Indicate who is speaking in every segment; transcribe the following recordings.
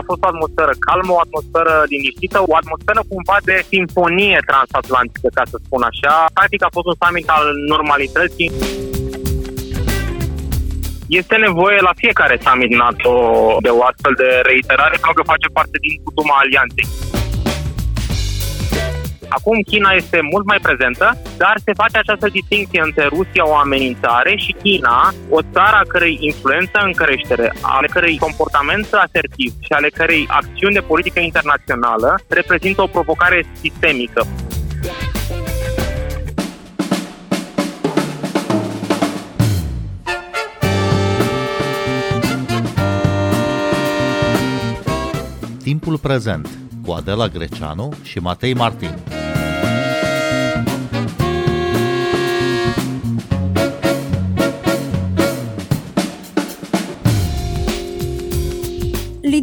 Speaker 1: a fost o atmosferă calmă, o atmosferă liniștită, o atmosferă cumva de simfonie transatlantică, ca să spun așa. Practic a fost un summit al normalității. Este nevoie la fiecare summit NATO de o astfel de reiterare, pentru că face parte din cutuma alianței. Acum China este mult mai prezentă, dar se face această distinție între Rusia o amenințare și China, o țară a cărei influență în creștere, ale cărei comportament asertiv și ale cărei acțiuni de politică internațională reprezintă o provocare sistemică.
Speaker 2: Timpul prezent cu Adela Greceanu și Matei Martin.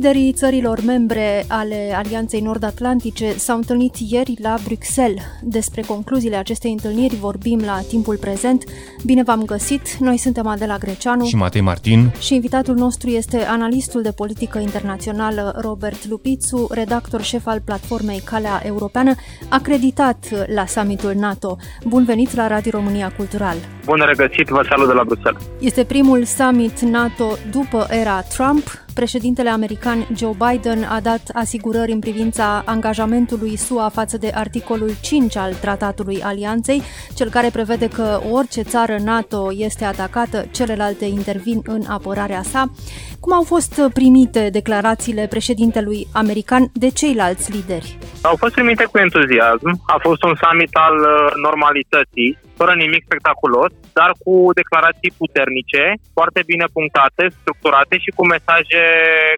Speaker 3: Liderii țărilor membre ale Alianței Nord-Atlantice s-au întâlnit ieri la Bruxelles. Despre concluziile acestei întâlniri vorbim la timpul prezent. Bine v-am găsit! Noi suntem Adela Greceanu
Speaker 4: și Matei Martin
Speaker 3: și invitatul nostru este analistul de politică internațională Robert Lupițu, redactor șef al platformei Calea Europeană, acreditat la summitul NATO. Bun venit la Radio România Cultural!
Speaker 1: Bun regăsit, vă salut de la Bruxelles!
Speaker 3: Este primul summit NATO după era Trump. Președintele american Joe Biden a dat asigurări în privința angajamentului SUA față de articolul 5 al Tratatului Alianței, cel care prevede că orice țară NATO este atacată, celelalte intervin în apărarea sa. Cum au fost primite declarațiile președintelui american de ceilalți lideri?
Speaker 1: Au fost primite cu entuziasm. A fost un summit al uh, normalității fără nimic spectaculos, dar cu declarații puternice, foarte bine punctate, structurate și cu mesaje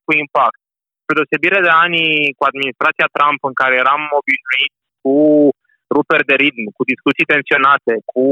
Speaker 1: cu impact. Pe deosebire de anii cu administrația Trump, în care eram obișnuiți cu ruperi de ritm, cu discuții tensionate, cu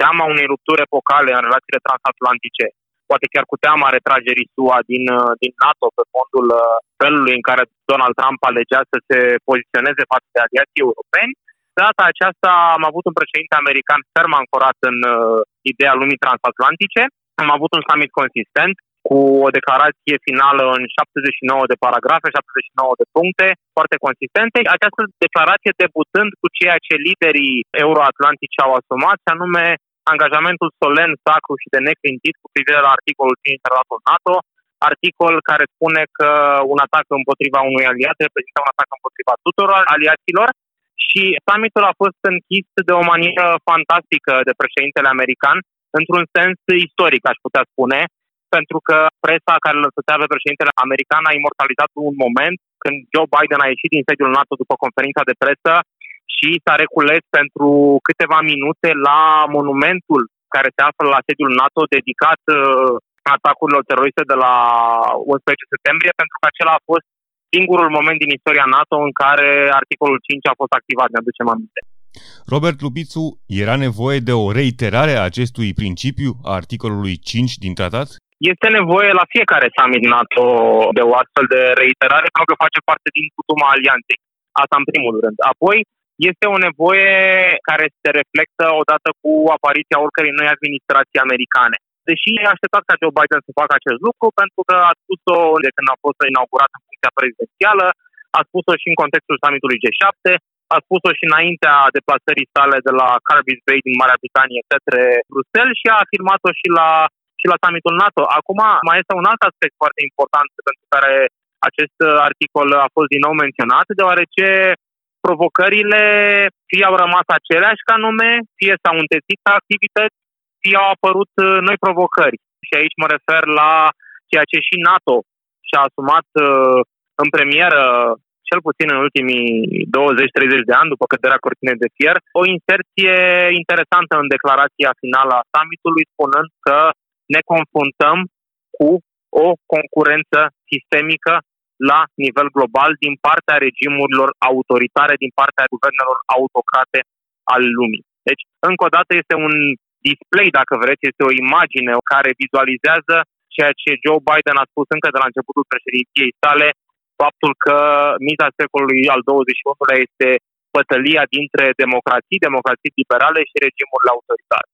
Speaker 1: teama unei rupturi epocale în relațiile transatlantice, poate chiar cu teama retragerii SUA din, din NATO pe fondul uh, felului în care Donald Trump alegea să se poziționeze față de aliații europeni, data aceasta am avut un președinte american ferm ancorat în uh, ideea lumii transatlantice. Am avut un summit consistent cu o declarație finală în 79 de paragrafe, 79 de puncte, foarte consistente. Această declarație debutând cu ceea ce liderii euroatlantici au asumat, și anume angajamentul solemn, sacru și de neclintit cu privire la articolul 5 tratatul NATO, articol care spune că un atac împotriva unui aliat reprezintă un atac împotriva tuturor aliaților și summitul a fost închis de o manieră fantastică de președintele american, într-un sens istoric, aș putea spune, pentru că presa care îl însoțea pe președintele american a imortalizat un moment când Joe Biden a ieșit din sediul NATO după conferința de presă și s-a recules pentru câteva minute la monumentul care se află la sediul NATO dedicat uh, atacurilor teroriste de la 11 septembrie, pentru că acela a fost singurul moment din istoria NATO în care articolul 5 a fost activat, ne aducem aminte.
Speaker 4: Robert Lupițu, era nevoie de o reiterare a acestui principiu, a articolului 5 din tratat?
Speaker 1: Este nevoie la fiecare summit NATO de o astfel de reiterare, pentru că face parte din cutuma alianței. Asta în primul rând. Apoi, este o nevoie care se reflectă odată cu apariția oricărei noi administrații americane. Deși e așteptat ca Joe Biden să facă acest lucru, pentru că a spus-o de când a fost inaugurat în funcția prezidențială, a spus-o și în contextul summitului G7, a spus-o și înaintea deplasării sale de la Cardiff Bay din Marea Britanie către Bruxelles și a afirmat-o și la, și la summitul NATO. Acum mai este un alt aspect foarte important pentru care acest articol a fost din nou menționat, deoarece provocările fie au rămas aceleași ca nume, fie s-au întețit activități, fie au apărut uh, noi provocări. Și aici mă refer la ceea ce și NATO și-a asumat uh, în premieră cel puțin în ultimii 20-30 de ani, după căderea cortinei de fier, o inserție interesantă în declarația finală a summitului, spunând că ne confruntăm cu o concurență sistemică la nivel global din partea regimurilor autoritare, din partea guvernelor autocrate al lumii. Deci, încă o dată, este un display, dacă vreți, este o imagine care vizualizează ceea ce Joe Biden a spus încă de la începutul președinției sale, faptul că miza secolului al XXI-lea este pătălia dintre democrații, democrații liberale și regimurile autoritare.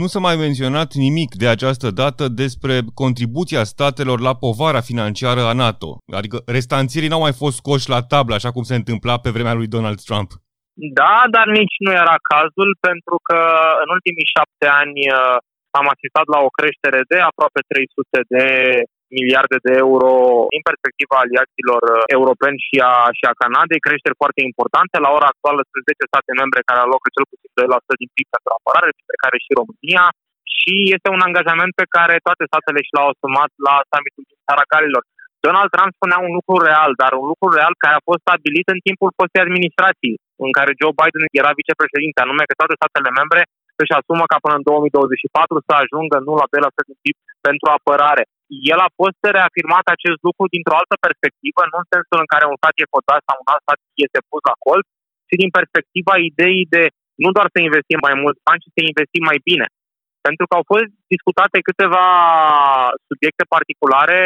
Speaker 4: Nu s-a mai menționat nimic de această dată despre contribuția statelor la povara financiară a NATO. Adică restanțierii n-au mai fost scoși la tablă, așa cum se întâmpla pe vremea lui Donald Trump.
Speaker 1: Da, dar nici nu era cazul, pentru că în ultimii șapte ani uh, am asistat la o creștere de aproape 300 de miliarde de euro din perspectiva aliaților uh, europeni și a, și a Canadei, creșteri foarte importante. La ora actuală sunt 10 state membre care alocă cel puțin 2% din PIB pentru apărare, pe care și România, și este un angajament pe care toate statele și l-au asumat la summitul din Țara Galilor. Donald Trump spunea un lucru real, dar un lucru real care a fost stabilit în timpul fostei administrații, în care Joe Biden era vicepreședinte, anume că toate statele membre își asumă ca până în 2024 să ajungă nu la 2% din PIB pentru apărare. El a fost reafirmat acest lucru dintr-o altă perspectivă, nu în sensul în care un stat e cotat sau un alt stat este pus la colț, ci din perspectiva ideii de nu doar să investim mai mult bani, ci să investim mai bine. Pentru că au fost discutate câteva subiecte particulare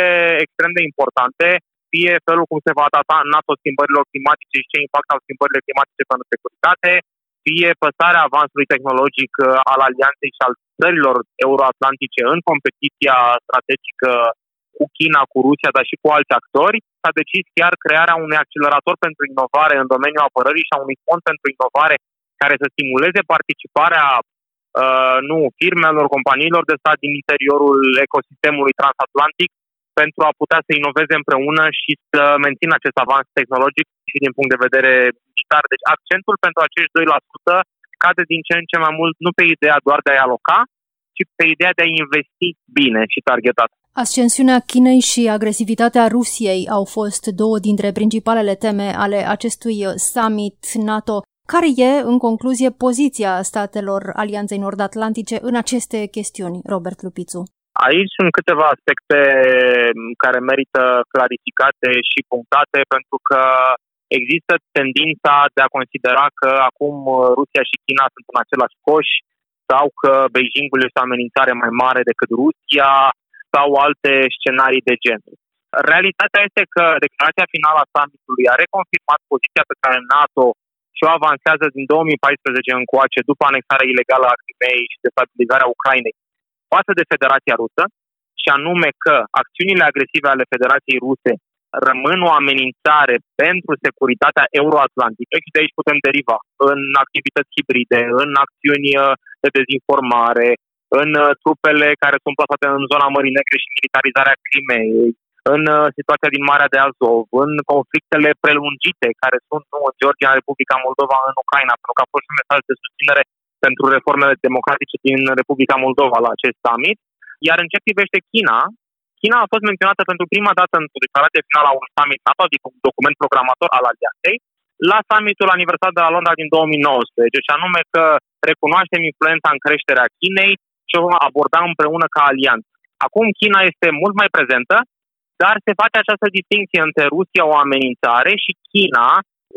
Speaker 1: extrem de importante, fie felul cum se va adapta NATO schimbărilor climatice și ce impact au schimbările climatice pentru securitate, fie păstrarea avansului tehnologic uh, al alianței și al țărilor euroatlantice în competiția strategică cu China, cu Rusia, dar și cu alți actori, s-a decis chiar crearea unui accelerator pentru inovare în domeniul apărării și a unui fond pentru inovare care să stimuleze participarea uh, nu firmelor, companiilor de stat din interiorul ecosistemului transatlantic pentru a putea să inoveze împreună și să mențină acest avans tehnologic și din punct de vedere militar. Deci accentul pentru acești 2% cade din ce în ce mai mult nu pe ideea doar de a aloca, ci pe ideea de a investi bine și targetat.
Speaker 3: Ascensiunea Chinei și agresivitatea Rusiei au fost două dintre principalele teme ale acestui summit NATO. Care e, în concluzie, poziția statelor Alianței Nord-Atlantice în aceste chestiuni, Robert Lupițu?
Speaker 1: Aici sunt câteva aspecte care merită clarificate și punctate pentru că există tendința de a considera că acum Rusia și China sunt în același coș sau că Beijingul este o amenințare mai mare decât Rusia sau alte scenarii de gen. Realitatea este că declarația finală a summitului a reconfirmat poziția pe care NATO și o avansează din 2014 încoace, după anexarea ilegală a Crimeei și destabilizarea Ucrainei față de Federația Rusă, și anume că acțiunile agresive ale Federației Ruse rămân o amenințare pentru securitatea euroatlantică și de aici putem deriva în activități hibride, în acțiuni uh, de dezinformare, în uh, trupele care sunt plasate în zona Mării Negre și militarizarea Crimeei, în uh, situația din Marea de Azov, în conflictele prelungite care sunt nu, în Georgia, în Republica Moldova, în Ucraina, pentru că a fost un mesaj de susținere pentru reformele democratice din Republica Moldova la acest summit. Iar în ce privește China, China a fost menționată pentru prima dată în declarație finală a unui summit NATO, adică un document programator al alianței, la summitul aniversar de la Londra din 2019, și anume că recunoaștem influența în creșterea Chinei și o vom aborda împreună ca alianță. Acum China este mult mai prezentă, dar se face această distinție între Rusia, o amenințare, și China,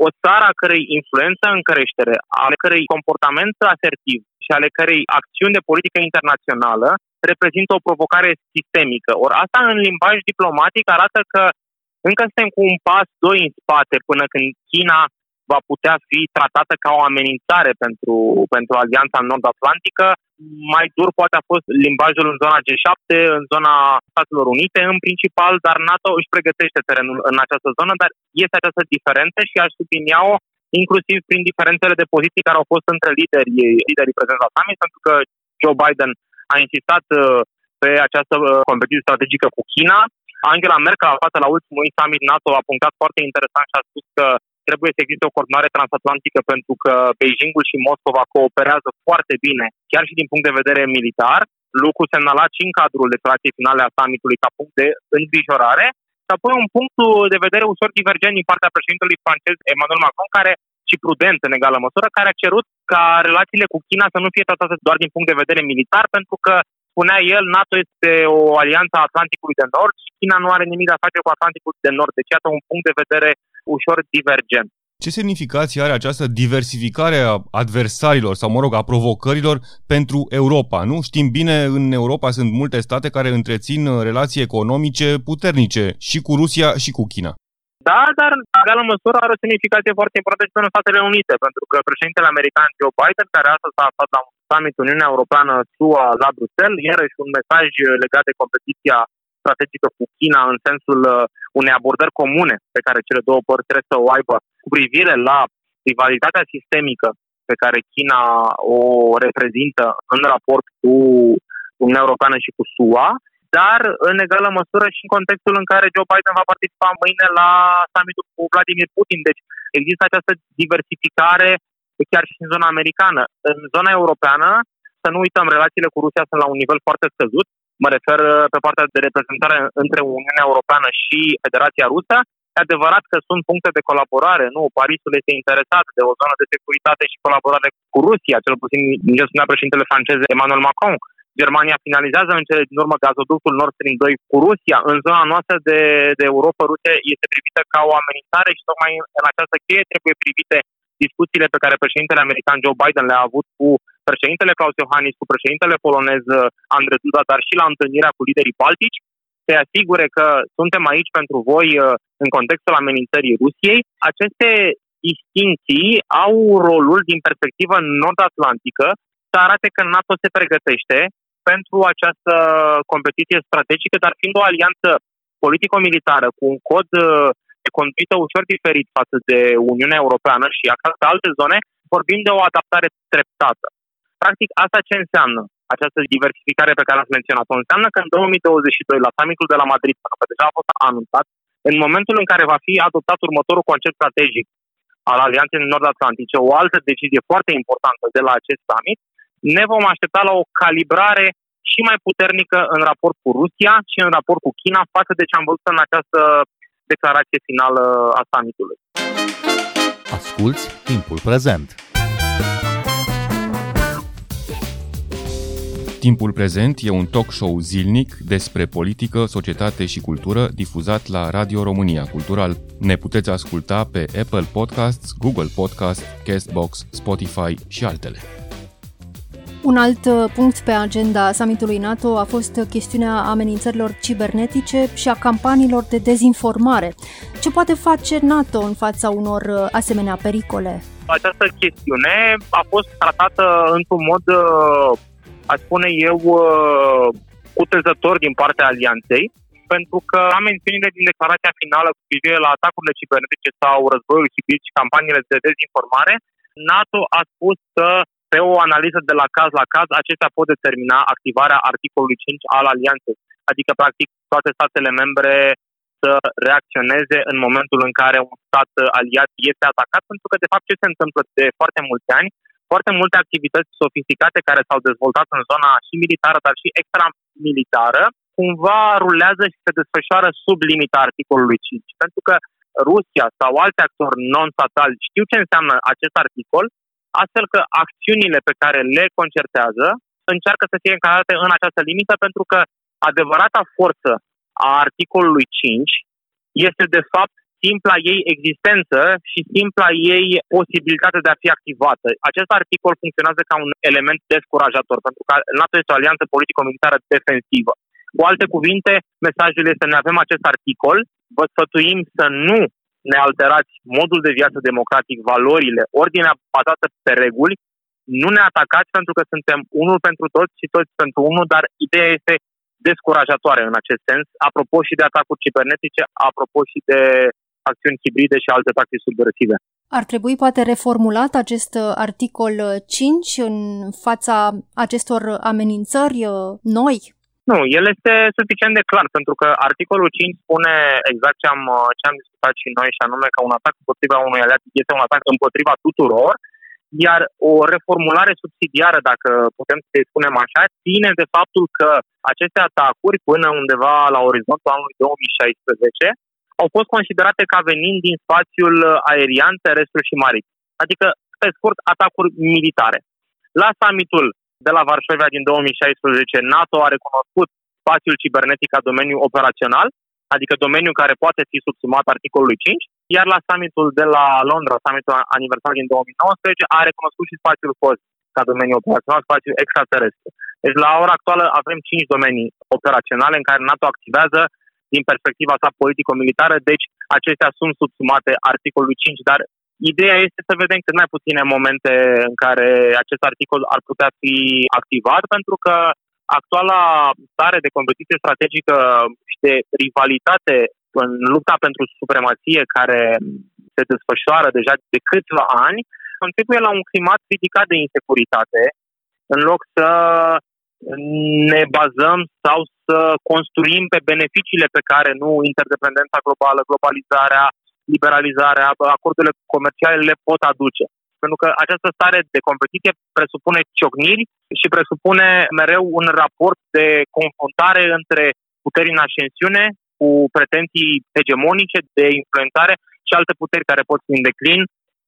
Speaker 1: o țară a cărei influență în creștere, ale cărei comportament asertiv și ale cărei acțiuni de politică internațională reprezintă o provocare sistemică. Ori asta în limbaj diplomatic arată că încă suntem cu un pas, doi în spate până când China va putea fi tratată ca o amenințare pentru, pentru Alianța Nord-Atlantică. Mai dur poate a fost limbajul în zona G7, în zona Statelor Unite în principal, dar NATO își pregătește terenul în această zonă, dar este această diferență și aș sublinia-o inclusiv prin diferențele de poziții care au fost între liderii, liderii prezenți la summit, pentru că Joe Biden a insistat uh, pe această uh, competiție strategică cu China. Angela Merkel, la față la ultimul summit NATO, a punctat foarte interesant și a spus că trebuie să existe o coordonare transatlantică pentru că Beijingul și Moscova cooperează foarte bine, chiar și din punct de vedere militar, lucru semnalat și în cadrul declarației finale a summitului ca punct de îngrijorare, și apoi un punct de vedere ușor divergent din partea președintelui francez Emmanuel Macron, care și prudent în egală măsură, care a cerut ca relațiile cu China să nu fie tratate doar din punct de vedere militar, pentru că spunea el, NATO este o alianță a Atlanticului de Nord și China nu are nimic de a face cu Atlanticul de Nord. Deci, iată un punct de vedere ușor divergent.
Speaker 4: Ce semnificație are această diversificare a adversarilor sau, mă rog, a provocărilor pentru Europa? Nu știm bine, în Europa sunt multe state care întrețin relații economice puternice și cu Rusia și cu China.
Speaker 1: Da, dar în egală măsură are o semnificație foarte importantă și pentru Statele Unite, pentru că președintele american Joe Biden, care astăzi s-a aflat la un summit Uniunea Europeană-SUA la Bruxelles, iarăși un mesaj legat de competiția strategică cu China în sensul uh, unei abordări comune pe care cele două părți trebuie să o aibă cu privire la rivalitatea sistemică pe care China o reprezintă în raport cu Uniunea Europeană și cu SUA, dar în egală măsură și în contextul în care Joe Biden va participa mâine la summitul cu Vladimir Putin. Deci există această diversificare chiar și în zona americană. În zona europeană, să nu uităm, relațiile cu Rusia sunt la un nivel foarte scăzut. Mă refer uh, pe partea de reprezentare între Uniunea Europeană și Federația Rusă. E adevărat că sunt puncte de colaborare, nu? Parisul este interesat de o zonă de securitate și colaborare cu Rusia, cel puțin din ce spunea președintele francez Emmanuel Macron. Germania finalizează în cele din urmă gazoductul Nord Stream 2 cu Rusia. În zona noastră de, de Europa, Rusia este privită ca o amenințare și tocmai în această cheie trebuie privite discuțiile pe care președintele american Joe Biden le-a avut cu președintele Klaus Iohannis, cu președintele polonez uh, Andrei Duda, dar și la întâlnirea cu liderii baltici, se asigure că suntem aici pentru voi uh, în contextul amenințării Rusiei. Aceste distinții au rolul din perspectivă nord-atlantică să arate că NATO se pregătește pentru această competiție strategică, dar fiind o alianță politico-militară cu un cod uh, de conduită ușor diferit față de Uniunea Europeană și acasă alte zone, vorbim de o adaptare treptată. Practic, asta ce înseamnă această diversificare pe care ați menționat-o? Înseamnă că în 2022, la summitul de la Madrid, pentru că deja a fost anunțat, în momentul în care va fi adoptat următorul concept strategic al Alianței Nord-Atlantice, o altă decizie foarte importantă de la acest summit, ne vom aștepta la o calibrare și mai puternică în raport cu Rusia și în raport cu China față de ce am văzut în această declarație finală a summitului.
Speaker 2: Asculți timpul prezent!
Speaker 4: Timpul prezent e un talk show zilnic despre politică, societate și cultură difuzat la Radio România Cultural. Ne puteți asculta pe Apple Podcasts, Google Podcasts, Castbox, Spotify și altele.
Speaker 3: Un alt uh, punct pe agenda summitului NATO a fost chestiunea amenințărilor cibernetice și a campaniilor de dezinformare. Ce poate face NATO în fața unor uh, asemenea pericole?
Speaker 1: Această chestiune a fost tratată într-un mod, uh, aș spune eu, cutezător din partea alianței, pentru că amenințările din declarația finală cu privire la atacurile cibernetice sau războiul hibrid și campaniile de dezinformare, NATO a spus că pe o analiză de la caz la caz, acestea pot determina activarea articolului 5 al alianței. Adică, practic, toate statele membre să reacționeze în momentul în care un stat aliat este atacat, pentru că, de fapt, ce se întâmplă de foarte mulți ani, foarte multe activități sofisticate care s-au dezvoltat în zona și militară, dar și extramilitară, cumva rulează și se desfășoară sub limita articolului 5. Pentru că Rusia sau alți actori non-statali știu ce înseamnă acest articol astfel că acțiunile pe care le concertează încearcă să fie încadrate în această limită pentru că adevărata forță a articolului 5 este de fapt simpla ei existență și simpla ei posibilitate de a fi activată. Acest articol funcționează ca un element descurajator, pentru că NATO este o alianță politico-militară defensivă. Cu alte cuvinte, mesajul este să ne avem acest articol, vă sfătuim să nu ne alterați modul de viață democratic, valorile, ordinea bazată pe reguli, nu ne atacați pentru că suntem unul pentru toți și toți pentru unul, dar ideea este descurajatoare în acest sens, apropo și de atacuri cibernetice, apropo și de acțiuni hibride și alte tactici subversive.
Speaker 3: Ar trebui poate reformulat acest articol 5 în fața acestor amenințări noi?
Speaker 1: Nu, el este suficient de clar, pentru că articolul 5 spune exact ce am, ce am discutat și noi, și anume că un atac împotriva unui aliat este un atac împotriva tuturor, iar o reformulare subsidiară, dacă putem să spunem așa, ține de faptul că aceste atacuri, până undeva la orizontul anului 2016, au fost considerate ca venind din spațiul aerian, terestru și maritim. Adică, pe scurt, atacuri militare. La summitul de la Varșovia din 2016, NATO a recunoscut spațiul cibernetic ca domeniu operațional, adică domeniu care poate fi subsumat articolului 5, iar la summitul de la Londra, summitul aniversar din 2019, a recunoscut și spațiul fost ca domeniu operațional, spațiul extraterestru. Deci la ora actuală avem 5 domenii operaționale în care NATO activează din perspectiva sa politico-militară, deci acestea sunt subsumate articolului 5, dar Ideea este să vedem cât mai puține momente în care acest articol ar putea fi activat, pentru că actuala stare de competiție strategică și de rivalitate în lupta pentru supremație care se desfășoară deja de câțiva ani, contribuie la un climat ridicat de insecuritate, în loc să ne bazăm sau să construim pe beneficiile pe care nu interdependența globală, globalizarea, liberalizarea, acordurile comerciale le pot aduce. Pentru că această stare de competiție presupune ciocniri și presupune mereu un raport de confruntare între puteri în ascensiune cu pretenții hegemonice de influențare și alte puteri care pot fi în declin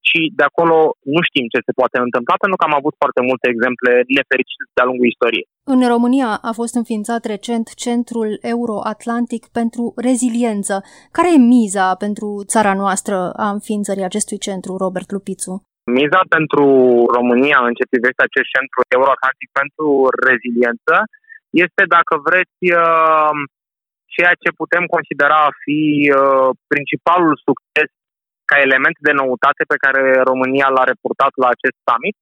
Speaker 1: și de acolo nu știm ce se poate întâmpla pentru că am avut foarte multe exemple nefericite de-a lungul istoriei.
Speaker 3: În România a fost înființat recent Centrul Euro-Atlantic pentru Reziliență. Care e miza pentru țara noastră a înființării acestui centru, Robert Lupițu?
Speaker 1: Miza pentru România în ce privește acest centru Euro-Atlantic pentru Reziliență este, dacă vreți, uh, ceea ce putem considera a fi uh, principalul succes ca element de noutate pe care România l-a reportat la acest summit,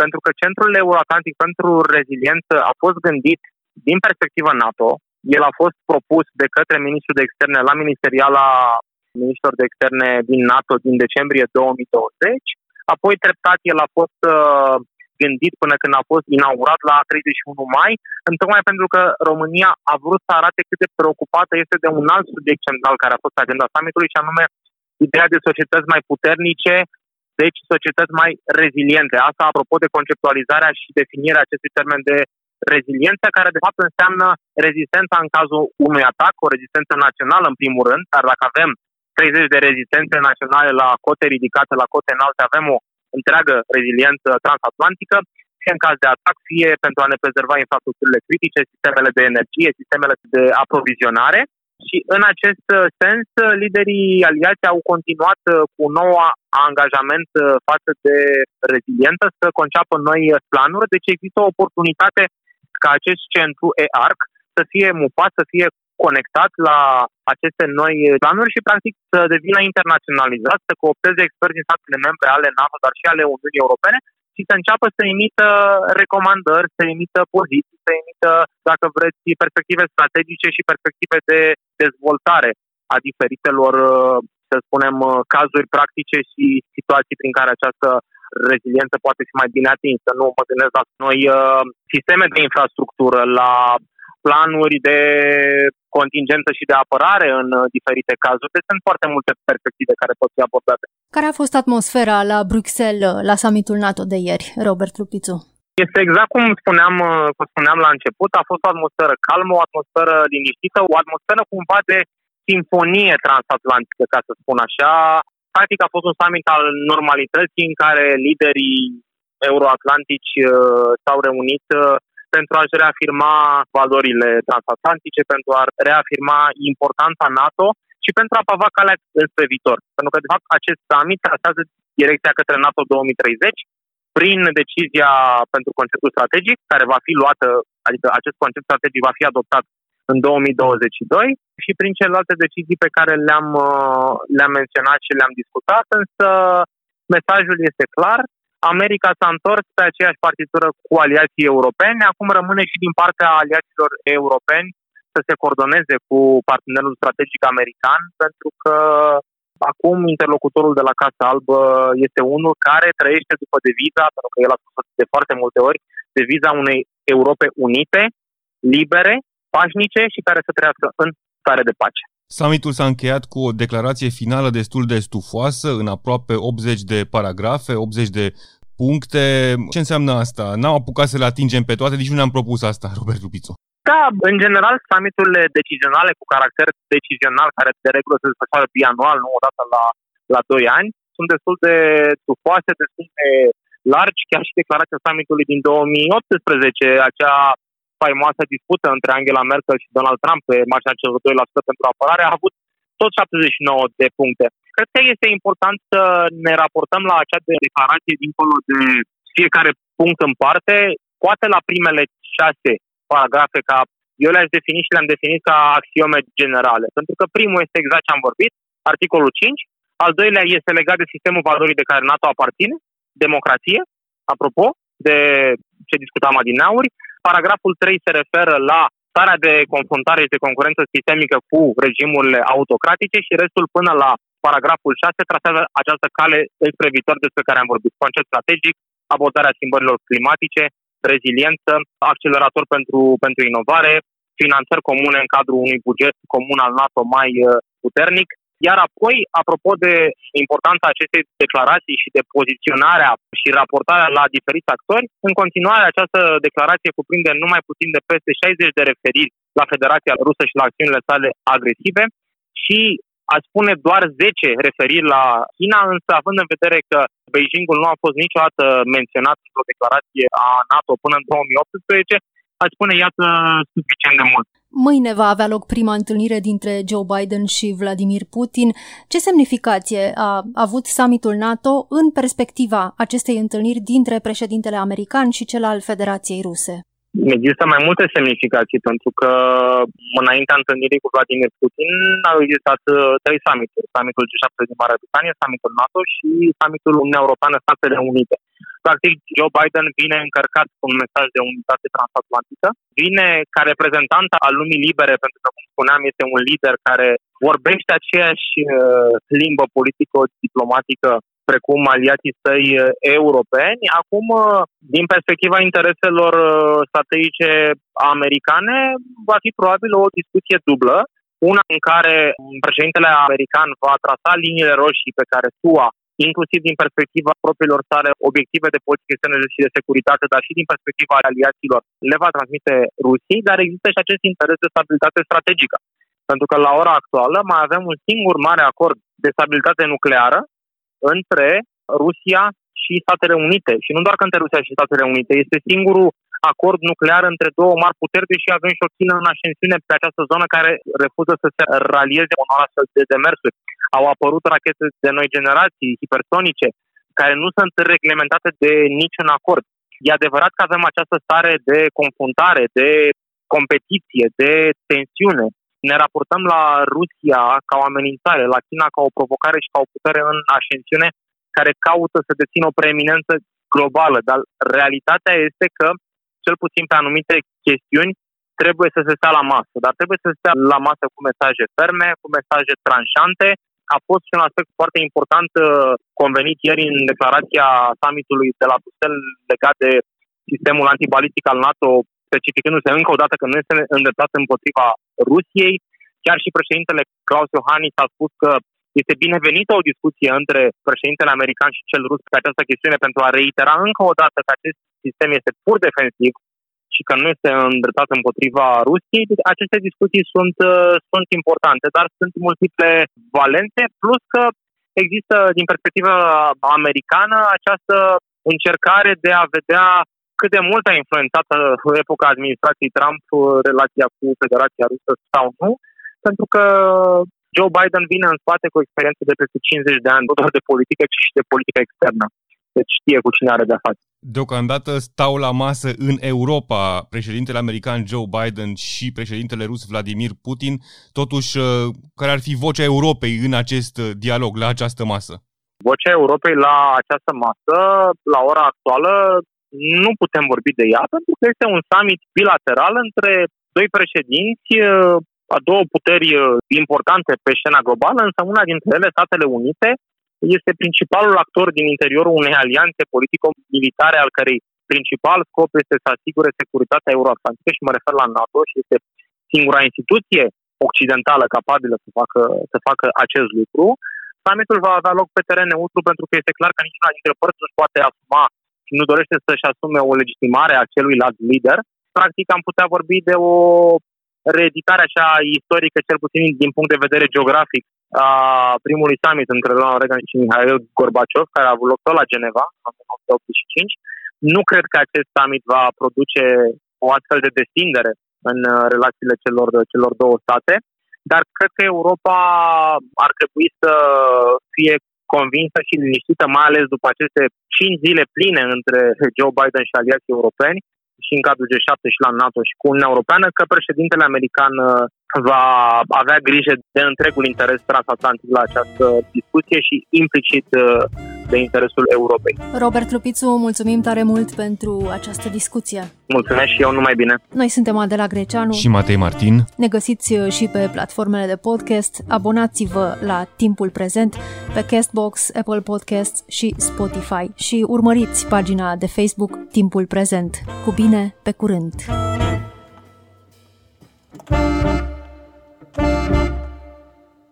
Speaker 1: pentru că Centrul Euroatlantic pentru Reziliență a fost gândit din perspectivă NATO. El a fost propus de către ministrul de externe la ministeriala ministrul de externe din NATO din decembrie 2020. Apoi, treptat, el a fost uh, gândit până când a fost inaugurat la 31 mai, tocmai pentru că România a vrut să arate cât de preocupată este de un alt subiect central care a fost agenda summitului, și anume ideea de societăți mai puternice, deci societăți mai reziliente. Asta apropo de conceptualizarea și definirea acestui termen de reziliență, care de fapt înseamnă rezistența în cazul unui atac, o rezistență națională în primul rând, dar dacă avem 30 de rezistențe naționale la cote ridicate, la cote înalte, avem o întreagă reziliență transatlantică, fie în caz de atac, fie pentru a ne prezerva infrastructurile critice, sistemele de energie, sistemele de aprovizionare. Și în acest uh, sens, uh, liderii aliați au continuat uh, cu un nou angajament față de reziliență să conceapă noi planuri, deci există o oportunitate ca acest centru EARC să fie mupat, să fie conectat la aceste noi planuri și practic să devină internaționalizat, să coopteze experți din statele membre ale NATO, dar și ale Uniunii Europene și să înceapă să emită recomandări, să emită poziții, să emită, dacă vreți, perspective strategice și perspective de dezvoltare a diferitelor, să spunem, cazuri practice și situații prin care această reziliență poate fi mai bine atinsă. Nu mă gândesc la noi sisteme de infrastructură, la planuri de contingență și de apărare în diferite cazuri. Deci sunt foarte multe perspective care pot fi abordate.
Speaker 3: Care a fost atmosfera la Bruxelles la summitul NATO de ieri, Robert Lupițu?
Speaker 1: Este exact cum spuneam, cum spuneam la început, a fost o atmosferă calmă, o atmosferă liniștită, o atmosferă cumva de simfonie transatlantică, ca să spun așa. Practic a fost un summit al normalității în care liderii euroatlantici uh, s-au reunit uh, pentru a-și reafirma valorile transatlantice, pentru a reafirma importanța NATO și pentru a pava calea înspre viitor. Pentru că, de fapt, acest summit trasează direcția către NATO 2030 prin decizia pentru conceptul strategic, care va fi luată, adică acest concept strategic va fi adoptat în 2022 și prin celelalte decizii pe care le-am, uh, le-am menționat și le-am discutat, însă mesajul este clar, America s-a întors pe aceeași partitură cu aliații europeni, acum rămâne și din partea aliaților europeni să se coordoneze cu partenerul strategic american, pentru că acum interlocutorul de la Casa Albă este unul care trăiește după deviza, pentru că el a spus de foarte multe ori, deviza unei Europe unite, libere, pașnice și care să trăiască în stare de pace.
Speaker 4: Summitul s-a încheiat cu o declarație finală destul de stufoasă, în aproape 80 de paragrafe, 80 de puncte. Ce înseamnă asta? N-am apucat să le atingem pe toate, nici nu ne-am propus asta, Robert Lupițu.
Speaker 1: Da, în general, summiturile decizionale cu caracter decizional, care de regulă se desfășoară bianual, nu odată la, la 2 ani, sunt destul de stufoase, destul de largi, chiar și declarația summitului din 2018, acea faimoasă dispută între Angela Merkel și Donald Trump pe marginea celor 2% pentru apărare, a avut tot 79 de puncte. Cred că este important să ne raportăm la acea declarație dincolo de fiecare punct în parte, poate la primele șase paragrafe ca eu le-aș defini și le-am definit ca axiome generale. Pentru că primul este exact ce am vorbit, articolul 5, al doilea este legat de sistemul valorii de care NATO aparține, democrație, apropo de ce discutam adineauri. Paragraful 3 se referă la starea de confruntare și de concurență sistemică cu regimurile autocratice și restul până la paragraful 6 trasează această cale spre viitor despre care am vorbit. Concept strategic, abordarea schimbărilor climatice, reziliență, accelerator pentru, pentru inovare, finanțări comune în cadrul unui buget comun al NATO mai uh, puternic, iar apoi, apropo de importanța acestei declarații și de poziționarea și raportarea la diferiți actori, în continuare această declarație cuprinde numai puțin de peste 60 de referiri la Federația Rusă și la acțiunile sale agresive și aș spune doar 10 referiri la China, însă având în vedere că Beijingul nu a fost niciodată menționat într-o declarație a NATO până în 2018, aș spune, iată, suficient de mult.
Speaker 3: Mâine va avea loc prima întâlnire dintre Joe Biden și Vladimir Putin. Ce semnificație a avut summitul NATO în perspectiva acestei întâlniri dintre președintele american și cel al Federației Ruse?
Speaker 1: Există mai multe semnificații, pentru că înaintea întâlnirii cu Vladimir Putin au existat uh, trei summituri. Summitul G7 din Marea Britanie, summitul NATO și summitul Uniunea Europeană Statele Unite. Practic, Joe Biden vine încărcat cu un mesaj de unitate transatlantică, vine ca reprezentant al lumii libere, pentru că, cum spuneam, este un lider care vorbește aceeași uh, limbă politico-diplomatică precum aliații săi uh, europeni. Acum, uh, din perspectiva intereselor strategice americane, va fi probabil o discuție dublă. Una în care președintele american va trasa liniile roșii pe care SUA inclusiv din perspectiva propriilor sale obiective de politică externă și de securitate, dar și din perspectiva aliaților, le va transmite Rusiei, dar există și acest interes de stabilitate strategică. Pentru că la ora actuală mai avem un singur mare acord de stabilitate nucleară între Rusia și Statele Unite. Și nu doar că între Rusia și Statele Unite, este singurul acord nuclear între două mari puteri, deși avem și o China în ascensiune pe această zonă care refuză să se ralieze unor astfel de demersuri. Au apărut rachete de noi generații, hipersonice, care nu sunt reglementate de niciun acord. E adevărat că avem această stare de confruntare, de competiție, de tensiune. Ne raportăm la Rusia ca o amenințare, la China ca o provocare și ca o putere în ascensiune care caută să dețină o preeminență globală, dar realitatea este că cel puțin pe anumite chestiuni, trebuie să se stea la masă. Dar trebuie să se stea la masă cu mesaje ferme, cu mesaje tranșante. A fost și un aspect foarte important uh, convenit ieri în declarația summitului de la Bruxelles legat de sistemul antibalistic al NATO, specificându-se încă o dată că nu este îndreptat împotriva Rusiei. Chiar și președintele Klaus Iohannis a spus că este binevenită o discuție între președintele american și cel rus pe această chestiune pentru a reitera încă o dată că acest sistem este pur defensiv și că nu este îndreptat împotriva Rusiei, deci aceste discuții sunt, uh, sunt importante, dar sunt multiple valente, plus că există, din perspectiva americană, această încercare de a vedea cât de mult a influențat în epoca administrației Trump uh, relația cu Federația Rusă sau nu, pentru că Joe Biden vine în spate cu o experiență de peste 50 de ani, nu doar de politică, ci și de politică externă. Deci știe cu cine are de-a face.
Speaker 4: Deocamdată stau la masă în Europa președintele american Joe Biden și președintele rus Vladimir Putin. Totuși, uh, care ar fi vocea Europei în acest uh, dialog, la această masă?
Speaker 1: Vocea Europei la această masă, la ora actuală, nu putem vorbi de ea, pentru că este un summit bilateral între doi președinți uh, a două puteri importante pe scena globală, însă una dintre ele, Statele Unite, este principalul actor din interiorul unei alianțe politico-militare al cărei principal scop este să asigure securitatea euroatlantică și mă refer la NATO și este singura instituție occidentală capabilă să facă, să facă acest lucru. Summitul va avea loc pe teren neutru pentru că este clar că niciuna dintre părți nu poate asuma și nu dorește să-și asume o legitimare a celuilalt lider. Practic am putea vorbi de o reeditare așa istorică, cel puțin din punct de vedere geografic, a primului summit între Ronald Reagan și Mihail Gorbaciov, care a avut loc tot la Geneva în 1985. Nu cred că acest summit va produce o astfel de destindere în uh, relațiile celor, celor două state, dar cred că Europa ar trebui să fie convinsă și liniștită, mai ales după aceste cinci zile pline între Joe Biden și aliații europeni, și în cadrul G7 și la NATO și cu Uniunea Europeană că președintele american uh, va avea grijă de întregul interes transatlantic la această discuție și implicit uh, de interesul Europei.
Speaker 3: Robert Lupițu, mulțumim tare mult pentru această discuție.
Speaker 1: Mulțumesc și eu, numai bine.
Speaker 3: Noi suntem Adela Greceanu
Speaker 4: și Matei Martin.
Speaker 3: Ne găsiți și pe platformele de podcast. Abonați-vă la Timpul Prezent pe Castbox, Apple Podcasts și Spotify și urmăriți pagina de Facebook Timpul Prezent. Cu bine, pe curând! thank you